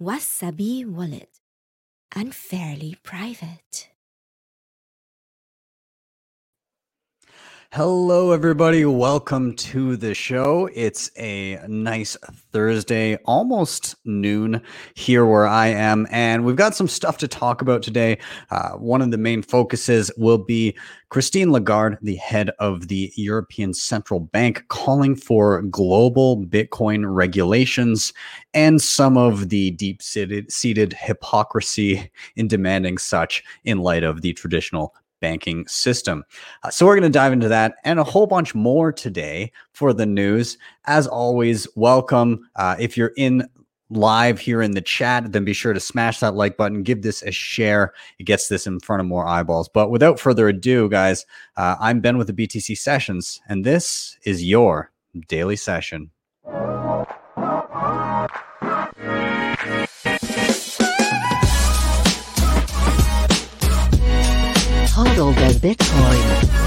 Wasabi Wallet. Unfairly private. Hello, everybody. Welcome to the show. It's a nice Thursday, almost noon here where I am, and we've got some stuff to talk about today. Uh, one of the main focuses will be Christine Lagarde, the head of the European Central Bank, calling for global Bitcoin regulations and some of the deep seated hypocrisy in demanding such in light of the traditional banking system. Uh, so, we're going to dive into that and a whole bunch more today for the news. As always, welcome. Uh, if you're in live here in the chat, then be sure to smash that like button, give this a share. It gets this in front of more eyeballs. But without further ado, guys, uh, I'm Ben with the BTC Sessions, and this is your daily session. Hodl the Bitcoin.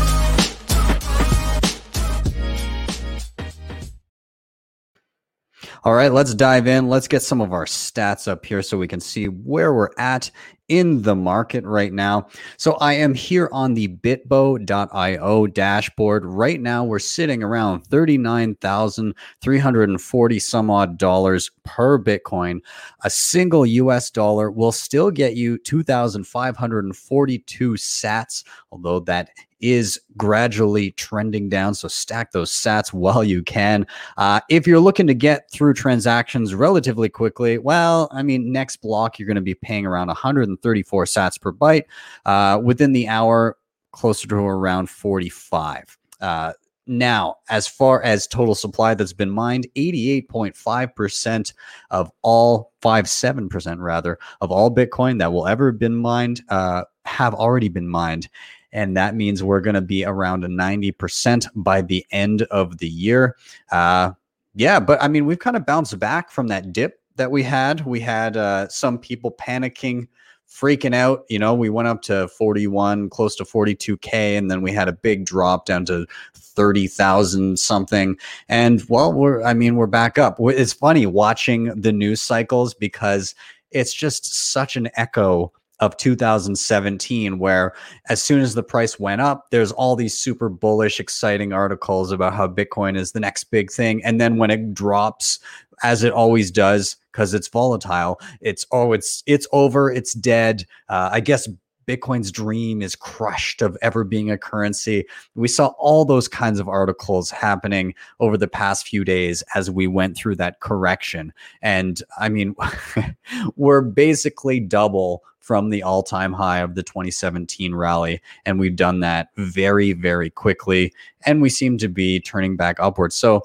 All right, let's dive in. Let's get some of our stats up here so we can see where we're at in the market right now. So I am here on the bitbo.io dashboard. Right now, we're sitting around 39,340 some odd dollars per Bitcoin. A single US dollar will still get you 2,542 sats, although that is gradually trending down. So stack those sats while you can. Uh, if you're looking to get through transactions relatively quickly, well, I mean, next block, you're going to be paying around 134 sats per byte. Uh, within the hour, closer to around 45. Uh, now, as far as total supply that's been mined, 88.5% of all, 57% rather, of all Bitcoin that will ever have been mined uh, have already been mined and that means we're going to be around a 90% by the end of the year. Uh, yeah, but I mean, we've kind of bounced back from that dip that we had. We had uh, some people panicking, freaking out. You know, we went up to 41, close to 42K, and then we had a big drop down to 30,000 something. And well, we're, I mean, we're back up. It's funny watching the news cycles because it's just such an echo of 2017 where as soon as the price went up there's all these super bullish exciting articles about how bitcoin is the next big thing. And then when it drops as it always does because it's volatile it's oh it's it's over it's dead. Uh, i guess Bitcoin's dream is crushed of ever being a currency. We saw all those kinds of articles happening over the past few days as we went through that correction. And I mean, we're basically double from the all time high of the 2017 rally. And we've done that very, very quickly. And we seem to be turning back upwards. So,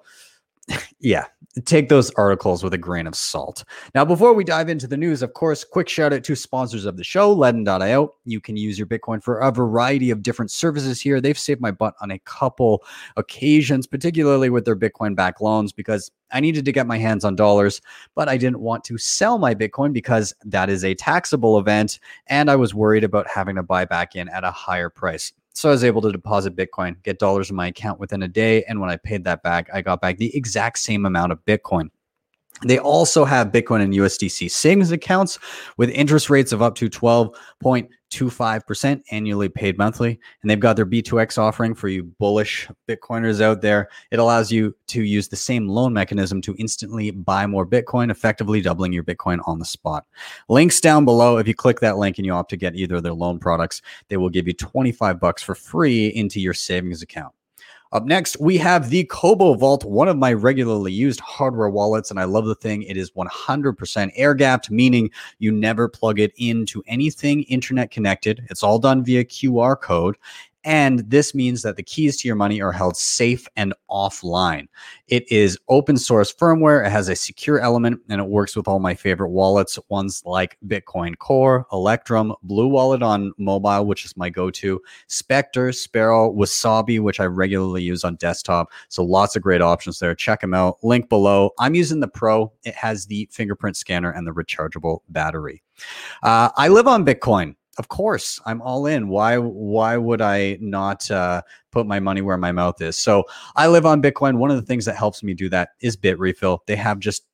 yeah, take those articles with a grain of salt. Now, before we dive into the news, of course, quick shout out to sponsors of the show, Ledn.io. You can use your Bitcoin for a variety of different services here. They've saved my butt on a couple occasions, particularly with their Bitcoin back loans, because I needed to get my hands on dollars, but I didn't want to sell my Bitcoin because that is a taxable event. And I was worried about having to buy back in at a higher price. So I was able to deposit Bitcoin, get dollars in my account within a day. And when I paid that back, I got back the exact same amount of Bitcoin. They also have Bitcoin and USDC savings accounts with interest rates of up to 12.25% annually paid monthly. And they've got their B2X offering for you bullish Bitcoiners out there. It allows you to use the same loan mechanism to instantly buy more Bitcoin, effectively doubling your Bitcoin on the spot. Links down below. If you click that link and you opt to get either of their loan products, they will give you 25 bucks for free into your savings account. Up next, we have the Kobo Vault, one of my regularly used hardware wallets, and I love the thing. It is 100% air gapped, meaning you never plug it into anything internet connected. It's all done via QR code, and this means that the keys to your money are held safe and offline. It is open source firmware, it has a secure element, and it works with all my favorite wallets, ones like Bitcoin Core, Electrum, Blue Wallet on mobile, which is my go to, Specter, Sparrow, Wasabi, which I regularly use on desktop. So lots of great options there. Check them out. Link below. I'm using the Pro, it has the fingerprint scanner and the rechargeable battery. Uh, I live on Bitcoin of course i'm all in why why would i not uh, put my money where my mouth is so i live on bitcoin one of the things that helps me do that is Bitrefill they have just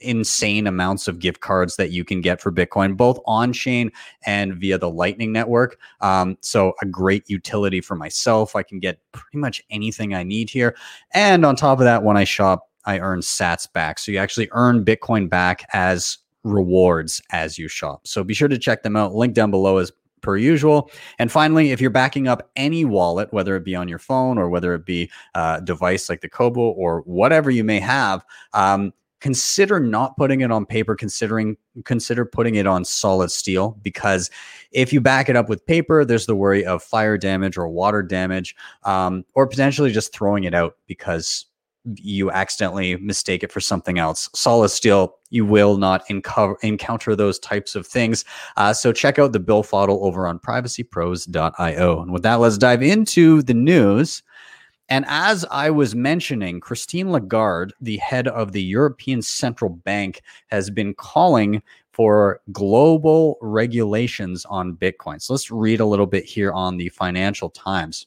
insane amounts of gift cards that you can get for Bitcoin, both on chain and via the Lightning Network. Um, so, a great utility for myself. I can get pretty much anything I need here. And on top of that, when I shop, I earn sats back. So, you actually earn Bitcoin back as rewards as you shop. So, be sure to check them out. Link down below as per usual. And finally, if you're backing up any wallet, whether it be on your phone or whether it be a device like the Kobo or whatever you may have, um, consider not putting it on paper considering consider putting it on solid steel because if you back it up with paper there's the worry of fire damage or water damage um, or potentially just throwing it out because you accidentally mistake it for something else. Solid steel you will not enco- encounter those types of things. Uh, so check out the Bill Billfodl over on privacypros.io and with that let's dive into the news. And as I was mentioning, Christine Lagarde, the head of the European Central Bank, has been calling for global regulations on Bitcoin. So let's read a little bit here on the Financial Times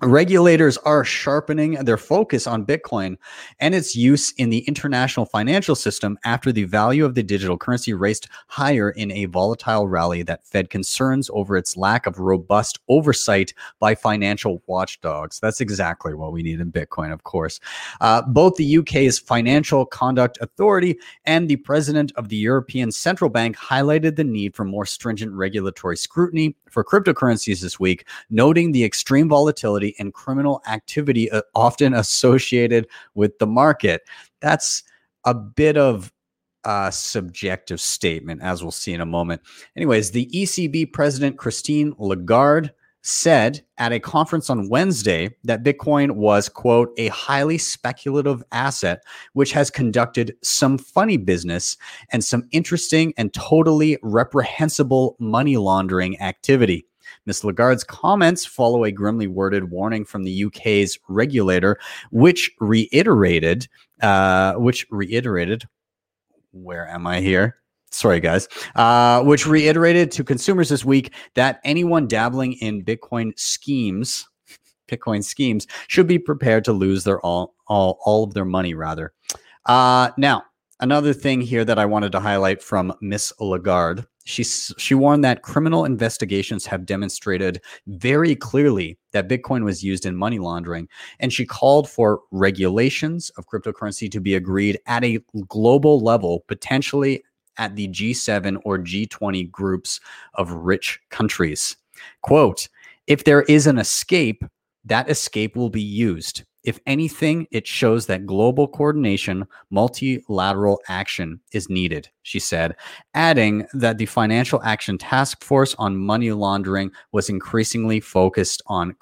regulators are sharpening their focus on Bitcoin and its use in the international financial system after the value of the digital currency raced higher in a volatile rally that fed concerns over its lack of robust oversight by financial watchdogs. That's exactly what we need in Bitcoin, of course. Uh, both the UK's Financial Conduct Authority and the president of the European Central Bank highlighted the need for more stringent regulatory scrutiny for cryptocurrencies this week, noting the extreme volatility and criminal activity uh, often associated with the market. That's a bit of a subjective statement, as we'll see in a moment. Anyways, the ECB president, Christine Lagarde, said at a conference on Wednesday that Bitcoin was, quote, a highly speculative asset, which has conducted some funny business and some interesting and totally reprehensible money laundering activity. Ms. Lagarde's comments follow a grimly worded warning from the UK's regulator, which reiterated, uh, which reiterated, where am I here? Sorry guys uh, which reiterated to consumers this week that anyone dabbling in bitcoin schemes bitcoin schemes should be prepared to lose their all all, all of their money rather uh, now another thing here that i wanted to highlight from miss lagarde she, she warned that criminal investigations have demonstrated very clearly that Bitcoin was used in money laundering. And she called for regulations of cryptocurrency to be agreed at a global level, potentially at the G7 or G20 groups of rich countries. Quote, if there is an escape, that escape will be used. If anything, it shows that global coordination, multilateral action is needed, she said, adding that the Financial Action Task Force on Money Laundering was increasingly focused on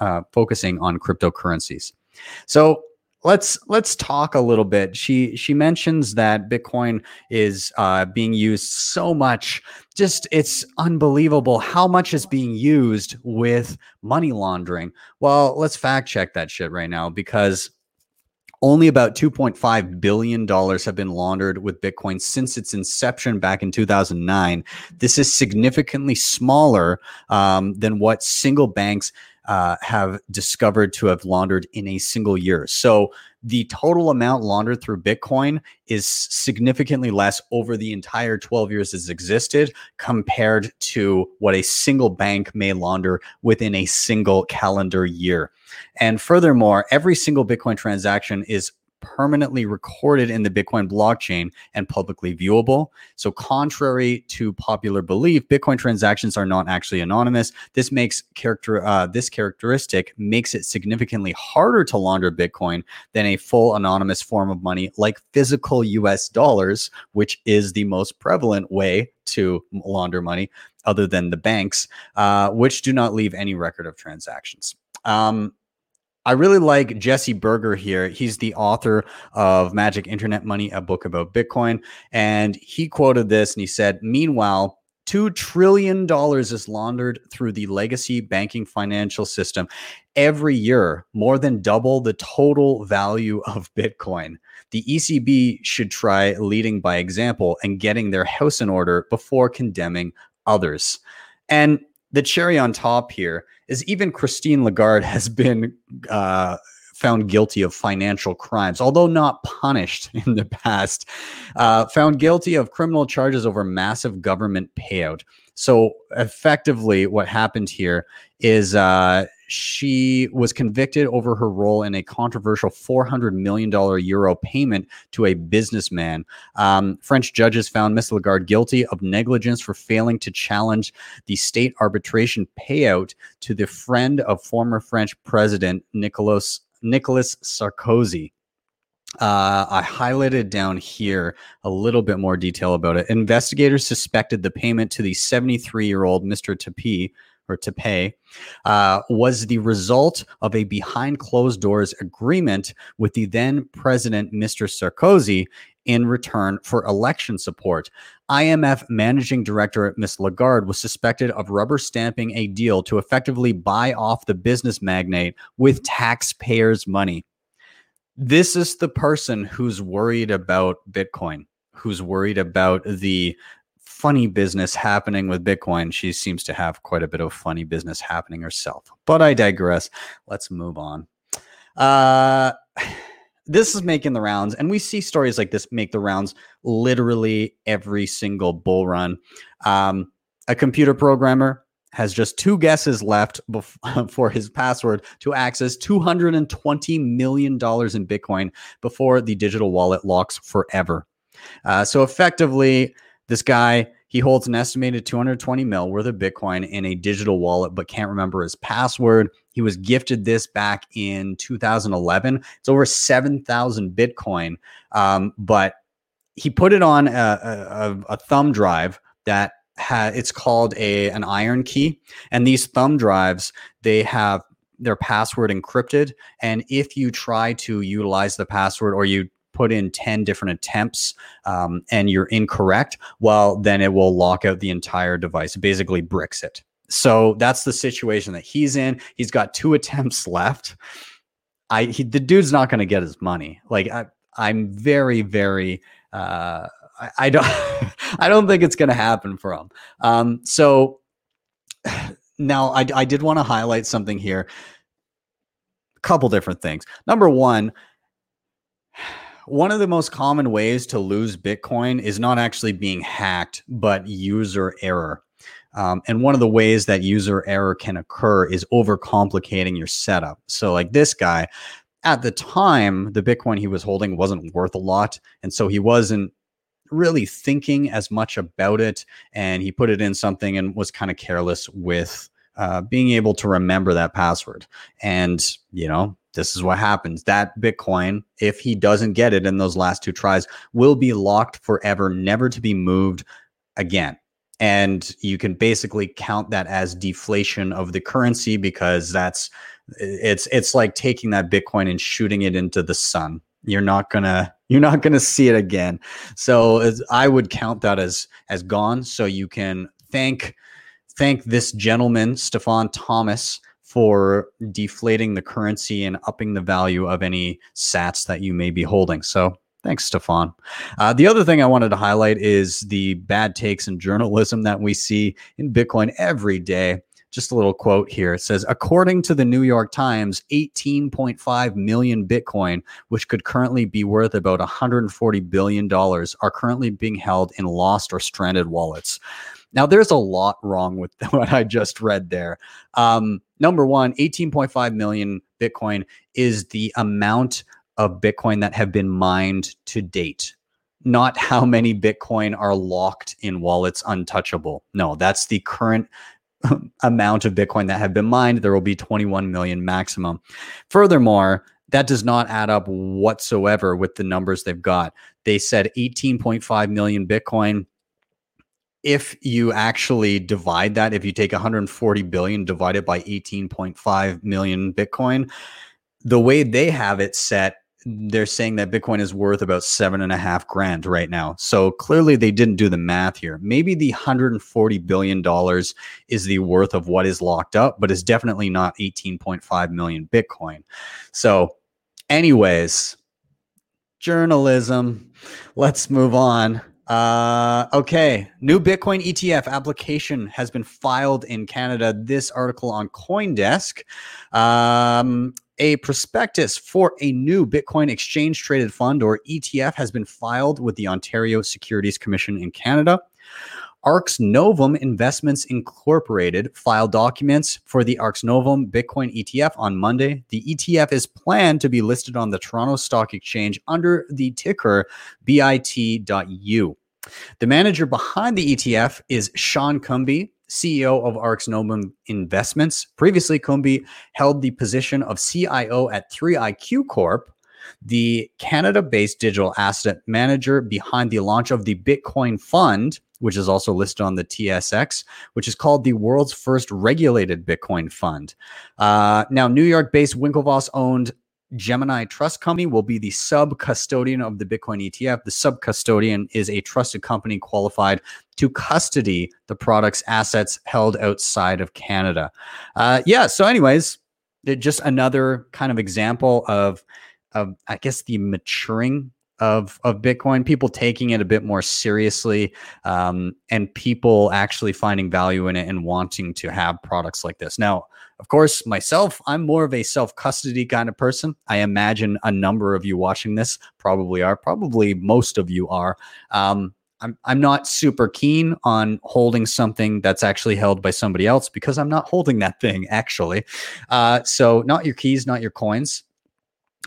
uh, focusing on cryptocurrencies. So let's let's talk a little bit. She she mentions that bitcoin is uh, being used so much. Just it's unbelievable how much is being used with money laundering. Well let's fact check that shit right now because only about 2.5 billion dollars have been laundered with bitcoin since its inception back in 2009 this is significantly smaller um, than what single banks uh, have discovered to have laundered in a single year. So the total amount laundered through Bitcoin is significantly less over the entire 12 years it's existed compared to what a single bank may launder within a single calendar year. And furthermore, every single Bitcoin transaction is permanently recorded in the Bitcoin blockchain and publicly viewable. So, contrary to popular belief, Bitcoin transactions are not actually anonymous. This makes character uh, this characteristic makes it significantly harder to launder Bitcoin than a full anonymous form of money like physical U.S. dollars, which is the most prevalent way to launder money, other than the banks, uh, which do not leave any record of transactions. Um, I really like Jesse Berger here. He's the author of Magic Internet Money, a book about Bitcoin. And he quoted this and he said, Meanwhile, $2 trillion is laundered through the legacy banking financial system every year, more than double the total value of Bitcoin. The ECB should try leading by example and getting their house in order before condemning others. And the cherry on top here is even Christine Lagarde has been uh, found guilty of financial crimes, although not punished in the past, uh, found guilty of criminal charges over massive government payout. So effectively, what happened here is uh, she was convicted over her role in a controversial $400 million euro payment to a businessman. Um, French judges found Miss Lagarde guilty of negligence for failing to challenge the state arbitration payout to the friend of former French President Nicolas Nicolas Sarkozy. Uh, I highlighted down here a little bit more detail about it. Investigators suspected the payment to the 73 year old Mr. Tapie or to pay uh, was the result of a behind closed doors agreement with the then president, Mr. Sarkozy, in return for election support. IMF managing director Ms. Lagarde was suspected of rubber stamping a deal to effectively buy off the business magnate with taxpayers' money this is the person who's worried about Bitcoin, who's worried about the funny business happening with Bitcoin. She seems to have quite a bit of funny business happening herself. But I digress. Let's move on. Uh, this is making the rounds, and we see stories like this make the rounds literally every single bull run. Um, a computer programmer has just two guesses left for his password to access $220 million in Bitcoin before the digital wallet locks forever. Uh, so effectively, this guy he holds an estimated 220 mil worth of Bitcoin in a digital wallet, but can't remember his password. He was gifted this back in 2011. It's over 7,000 Bitcoin, um, but he put it on a, a, a thumb drive that ha- it's called a an iron key, and these thumb drives they have their password encrypted, and if you try to utilize the password or you put in 10 different attempts um, and you're incorrect, well, then it will lock out the entire device, basically bricks it. So that's the situation that he's in. He's got two attempts left. I he, the dude's not going to get his money. Like I, I'm very, very uh, I, I don't I don't think it's going to happen for him. Um, so now I, I did want to highlight something here. A couple different things. Number one, one of the most common ways to lose Bitcoin is not actually being hacked, but user error. Um, and one of the ways that user error can occur is overcomplicating your setup. So, like this guy, at the time, the Bitcoin he was holding wasn't worth a lot. And so he wasn't really thinking as much about it. And he put it in something and was kind of careless with uh, being able to remember that password. And, you know, this is what happens. That Bitcoin, if he doesn't get it in those last two tries, will be locked forever, never to be moved again. And you can basically count that as deflation of the currency because that's it's it's like taking that Bitcoin and shooting it into the sun. You're not gonna you're not to see it again. So I would count that as as gone. So you can thank thank this gentleman, Stefan Thomas, for deflating the currency and upping the value of any Sats that you may be holding. So Thanks, Stefan. Uh, the other thing I wanted to highlight is the bad takes in journalism that we see in Bitcoin every day. Just a little quote here. It says, according to the New York Times, 18.5 million Bitcoin, which could currently be worth about $140 billion, are currently being held in lost or stranded wallets. Now, there's a lot wrong with what I just read there. Um, number one, 18.5 million Bitcoin is the amount of Bitcoin that have been mined to date not how many Bitcoin are locked in wallets untouchable. No, that's the current amount of Bitcoin that have been mined, there will be 21 million maximum. Furthermore, that does not add up whatsoever with the numbers they've got. They said 18.5 million Bitcoin. If you actually divide that, if you take 140 billion divided by 18.5 million Bitcoin, the way they have it set they're saying that Bitcoin is worth about seven and a half grand right now. So clearly they didn't do the math here. Maybe the $140 billion is the worth of what is locked up, but it's definitely not 18.5 million Bitcoin. So, anyways, journalism. Let's move on. Uh, okay, new Bitcoin ETF application has been filed in Canada. This article on CoinDesk. Um, A prospectus for a new Bitcoin exchange traded fund or ETF has been filed with the Ontario Securities Commission in Canada. Arx Novum Investments Incorporated filed documents for the Arx Novum Bitcoin ETF on Monday. The ETF is planned to be listed on the Toronto Stock Exchange under the ticker BIT.U. The manager behind the ETF is Sean Cumby, CEO of Arx Novum Investments. Previously, Cumby held the position of CIO at 3IQ Corp, the Canada based digital asset manager behind the launch of the Bitcoin Fund, which is also listed on the TSX, which is called the world's first regulated Bitcoin fund. Uh, now, New York based Winklevoss owned Gemini Trust Company will be the sub custodian of the Bitcoin ETF. The sub custodian is a trusted company qualified to custody the product's assets held outside of Canada. Uh, yeah. So, anyways, just another kind of example of, of I guess, the maturing of of Bitcoin, people taking it a bit more seriously, um, and people actually finding value in it and wanting to have products like this. Now, of course, myself, I'm more of a self custody kind of person. I imagine a number of you watching this probably are. Probably most of you are. Um, I'm I'm not super keen on holding something that's actually held by somebody else because I'm not holding that thing actually. Uh, so not your keys, not your coins.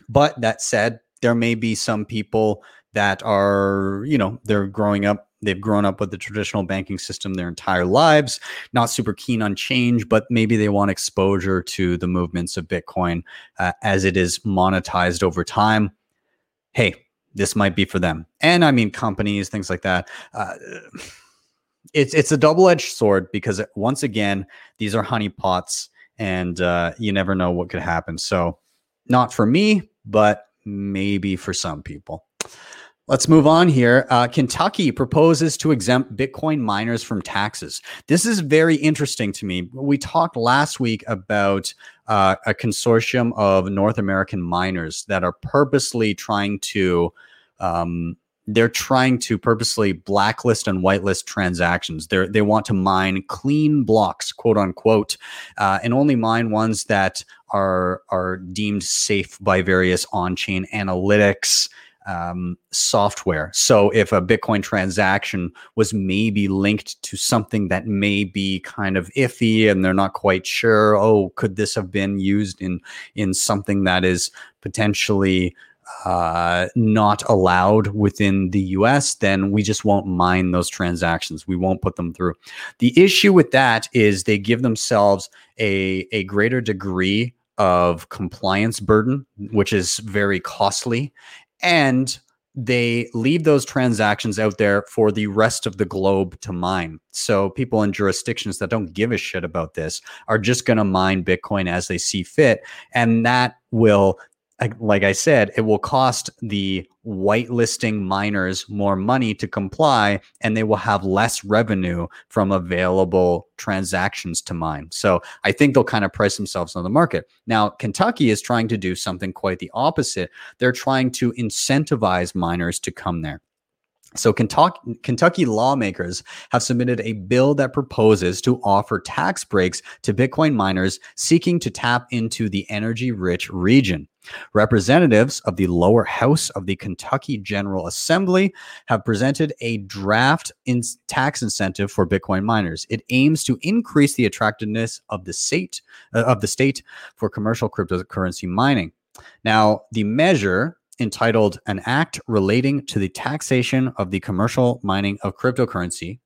But that said, there may be some people that are, you know, they're growing up, they've grown up with the traditional banking system their entire lives, not super keen on change, but maybe they want exposure to the movements of Bitcoin uh, as it is monetized over time. Hey, this might be for them. And I mean, companies, things like that. Uh, it's it's a double edged sword because once again, these are honeypots, and uh, you never know what could happen. So, not for me, but maybe for some people. Let's move on here. Uh, Kentucky proposes to exempt Bitcoin miners from taxes. This is very interesting to me. We talked last week about uh, a consortium of North American miners that are purposely trying to. Um, they're trying to purposely blacklist and whitelist transactions. They they want to mine clean blocks, quote unquote, uh, and only mine ones that are are deemed safe by various on-chain analytics um, software. So if a Bitcoin transaction was maybe linked to something that may be kind of iffy and they're not quite sure, oh, could this have been used in in something that is potentially uh, not allowed within the US, then we just won't mine those transactions. We won't put them through. The issue with that is they give themselves a, a greater degree of compliance burden, which is very costly. And they leave those transactions out there for the rest of the globe to mine. So people in jurisdictions that don't give a shit about this are just going to mine Bitcoin as they see fit. And that will like I said, it will cost the whitelisting miners more money to comply, and they will have less revenue from available transactions to mine. So I think they'll kind of price themselves on the market. Now, Kentucky is trying to do something quite the opposite. They're trying to incentivize miners to come there. So, Kentucky, Kentucky, lawmakers have submitted a bill that proposes to offer tax breaks to Bitcoin miners seeking to tap into the energy rich region. Representatives of the lower house of the Kentucky General Assembly have presented a draft in tax incentive for Bitcoin miners. It aims to increase the attractiveness of the state uh, of the state for commercial cryptocurrency mining. Now, the measure entitled An Act Relating to the Taxation of the Commercial Mining of Cryptocurrency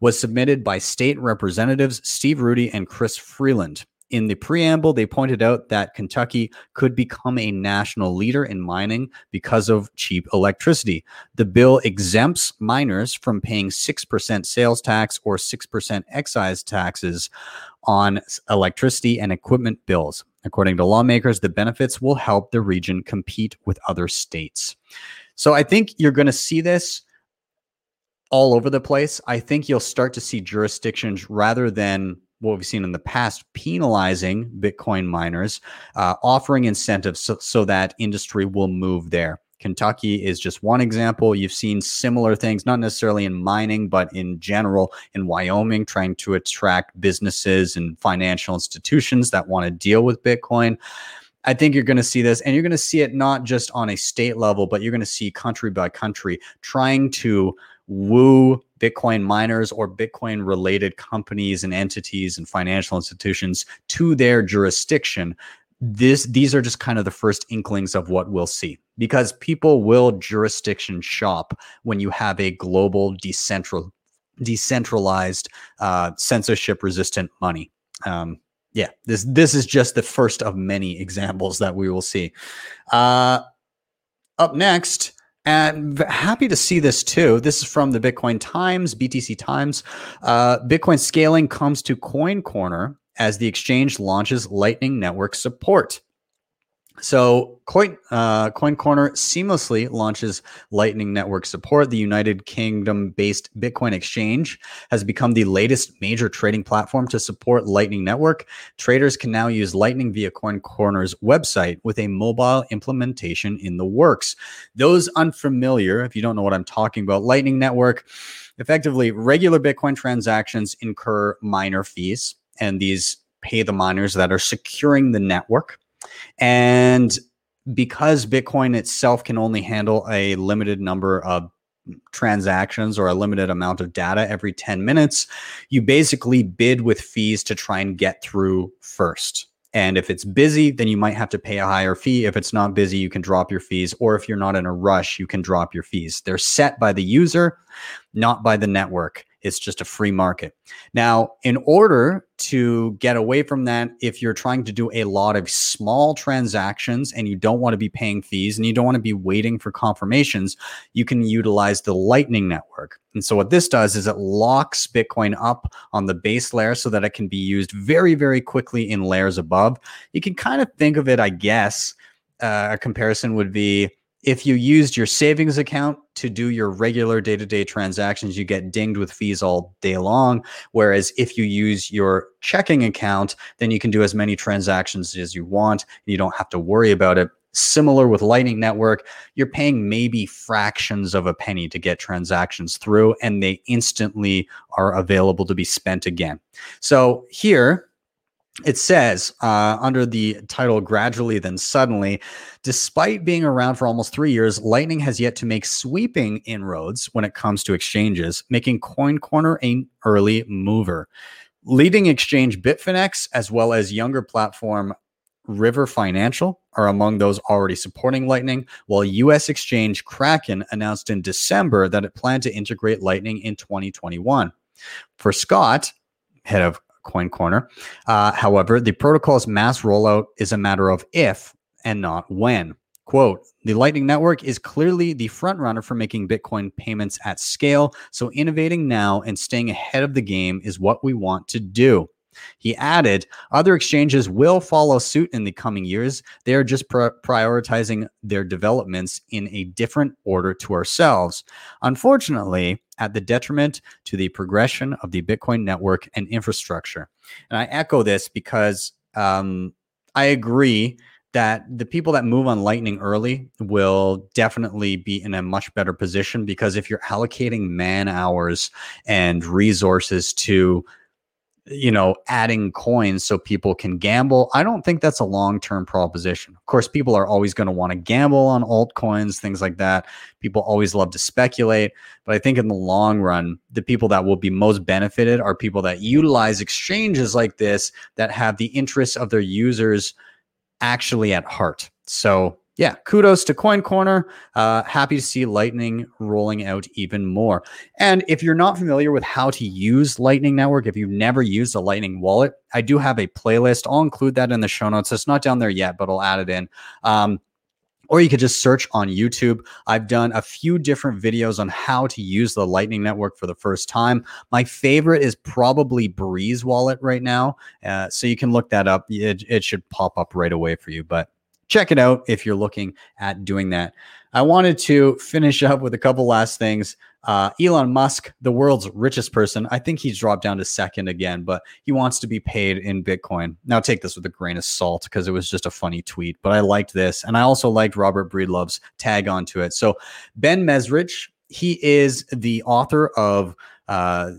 was submitted by state representatives Steve Rudy and Chris Freeland. In the preamble, they pointed out that Kentucky could become a national leader in mining because of cheap electricity. The bill exempts miners from paying 6% sales tax or 6% excise taxes on electricity and equipment bills. According to lawmakers, the benefits will help the region compete with other states. So I think you're going to see this all over the place. I think you'll start to see jurisdictions rather than what we've seen in the past penalizing Bitcoin miners, uh, offering incentives so, so that industry will move there. Kentucky is just one example. You've seen similar things, not necessarily in mining, but in general in Wyoming, trying to attract businesses and financial institutions that want to deal with Bitcoin. I think you're going to see this, and you're going to see it not just on a state level, but you're going to see country by country trying to woo Bitcoin miners or Bitcoin related companies and entities and financial institutions to their jurisdiction. This these are just kind of the first inklings of what we'll see because people will jurisdiction shop when you have a global decentral decentralized uh, censorship resistant money. Um, yeah, this this is just the first of many examples that we will see. Uh, up next, and happy to see this too. This is from the Bitcoin Times, BTC Times. Uh, Bitcoin scaling comes to Coin Corner as the exchange launches Lightning Network support. So, Coin, uh, Coin Corner seamlessly launches Lightning Network support. The United Kingdom based Bitcoin exchange has become the latest major trading platform to support Lightning Network. Traders can now use Lightning via Coin Corner's website with a mobile implementation in the works. Those unfamiliar, if you don't know what I'm talking about, Lightning Network, effectively, regular Bitcoin transactions incur minor fees, and these pay the miners that are securing the network. And because Bitcoin itself can only handle a limited number of transactions or a limited amount of data every 10 minutes, you basically bid with fees to try and get through first. And if it's busy, then you might have to pay a higher fee. If it's not busy, you can drop your fees. Or if you're not in a rush, you can drop your fees. They're set by the user, not by the network. It's just a free market. Now, in order to get away from that, if you're trying to do a lot of small transactions and you don't want to be paying fees and you don't want to be waiting for confirmations, you can utilize the Lightning Network. And so, what this does is it locks Bitcoin up on the base layer so that it can be used very, very quickly in layers above. You can kind of think of it, I guess, uh, a comparison would be if you used your savings account to do your regular day to day transactions, you get dinged with fees all day long. Whereas if you use your checking account, then you can do as many transactions as you want and you don't have to worry about it. Similar with Lightning Network, you're paying maybe fractions of a penny to get transactions through, and they instantly are available to be spent again. So here, it says uh, under the title gradually then suddenly despite being around for almost three years lightning has yet to make sweeping inroads when it comes to exchanges making coin corner an early mover leading exchange bitfinex as well as younger platform river financial are among those already supporting lightning while us exchange kraken announced in december that it planned to integrate lightning in 2021 for scott head of Coin Corner. Uh, however, the protocol's mass rollout is a matter of if and not when. Quote, the Lightning Network is clearly the front runner for making Bitcoin payments at scale. So innovating now and staying ahead of the game is what we want to do. He added, other exchanges will follow suit in the coming years. They are just pr- prioritizing their developments in a different order to ourselves. Unfortunately, at the detriment to the progression of the Bitcoin network and infrastructure. And I echo this because um, I agree that the people that move on Lightning early will definitely be in a much better position because if you're allocating man hours and resources to you know, adding coins so people can gamble. I don't think that's a long term proposition. Of course, people are always going to want to gamble on altcoins, things like that. People always love to speculate. But I think in the long run, the people that will be most benefited are people that utilize exchanges like this that have the interests of their users actually at heart. So yeah, kudos to Coin Corner. Uh, happy to see Lightning rolling out even more. And if you're not familiar with how to use Lightning Network, if you've never used a Lightning wallet, I do have a playlist. I'll include that in the show notes. It's not down there yet, but I'll add it in. Um, or you could just search on YouTube. I've done a few different videos on how to use the Lightning Network for the first time. My favorite is probably Breeze Wallet right now. Uh, so you can look that up. It, it should pop up right away for you. But check it out if you're looking at doing that. I wanted to finish up with a couple last things. Uh, Elon Musk, the world's richest person, I think he's dropped down to second again, but he wants to be paid in Bitcoin. Now, take this with a grain of salt because it was just a funny tweet, but I liked this. And I also liked Robert Breedlove's tag onto it. So, Ben Mezrich, he is the author of uh,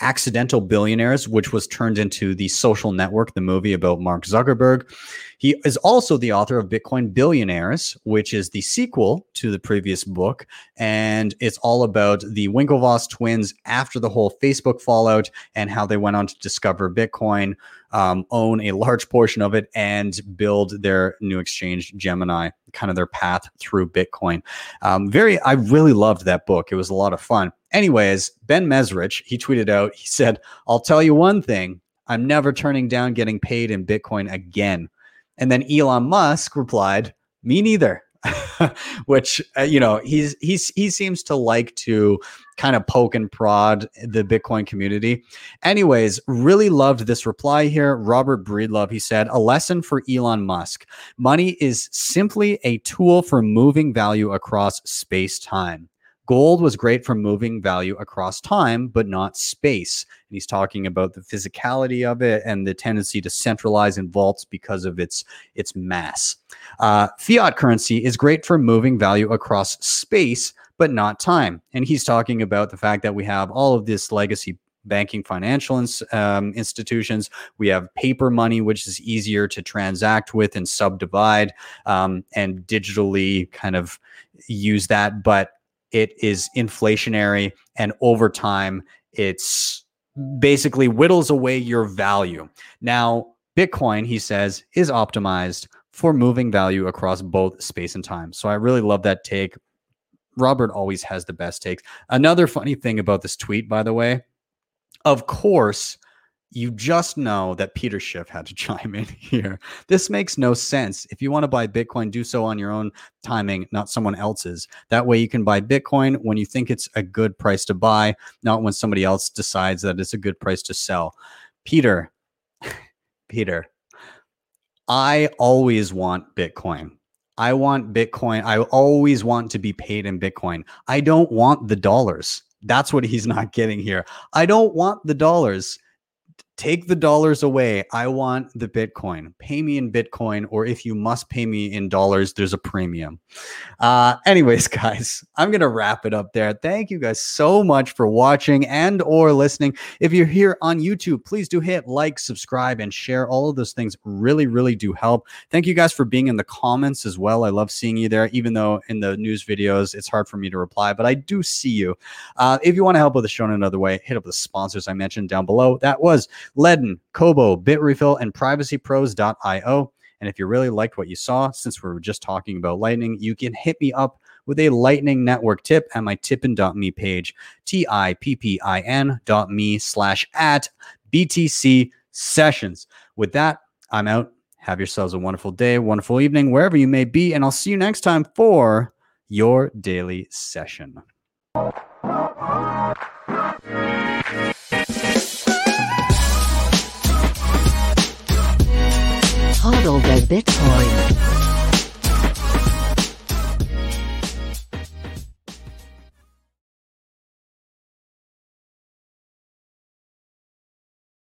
Accidental Billionaires, which was turned into the social network, the movie about Mark Zuckerberg. He is also the author of Bitcoin Billionaires, which is the sequel to the previous book. And it's all about the Winklevoss twins after the whole Facebook fallout and how they went on to discover Bitcoin, um, own a large portion of it, and build their new exchange, Gemini, kind of their path through Bitcoin. Um, very, I really loved that book. It was a lot of fun. Anyways, Ben Mezrich, he tweeted out, he said, I'll tell you one thing. I'm never turning down getting paid in Bitcoin again. And then Elon Musk replied, "Me neither." Which uh, you know he's he's he seems to like to kind of poke and prod the Bitcoin community. Anyways, really loved this reply here. Robert Breedlove, he said, a lesson for Elon Musk. Money is simply a tool for moving value across space time. Gold was great for moving value across time, but not space. And he's talking about the physicality of it and the tendency to centralize in vaults because of its its mass. Uh, fiat currency is great for moving value across space, but not time. And he's talking about the fact that we have all of this legacy banking financial ins- um, institutions. We have paper money, which is easier to transact with and subdivide um, and digitally kind of use that. But it is inflationary and over time it's basically whittles away your value. Now, Bitcoin, he says, is optimized for moving value across both space and time. So I really love that take. Robert always has the best takes. Another funny thing about this tweet, by the way, of course, you just know that Peter Schiff had to chime in here. This makes no sense. If you want to buy Bitcoin, do so on your own timing, not someone else's. That way you can buy Bitcoin when you think it's a good price to buy, not when somebody else decides that it's a good price to sell. Peter, Peter, I always want Bitcoin. I want Bitcoin. I always want to be paid in Bitcoin. I don't want the dollars. That's what he's not getting here. I don't want the dollars take the dollars away. I want the Bitcoin. Pay me in Bitcoin, or if you must pay me in dollars, there's a premium. Uh, anyways, guys, I'm gonna wrap it up there. Thank you guys so much for watching and or listening. If you're here on YouTube, please do hit like, subscribe, and share. All of those things really, really do help. Thank you guys for being in the comments as well. I love seeing you there, even though in the news videos it's hard for me to reply, but I do see you. Uh, if you want to help with the show in another way, hit up the sponsors I mentioned down below. That was Ledn, Kobo, Bitrefill, and PrivacyPros.io. And if you really liked what you saw, since we were just talking about Lightning, you can hit me up with a Lightning Network tip at my tippin.me page, T I P P I N dot me slash at BTC sessions. With that, I'm out. Have yourselves a wonderful day, wonderful evening, wherever you may be. And I'll see you next time for your daily session. hodl the Bitcoin.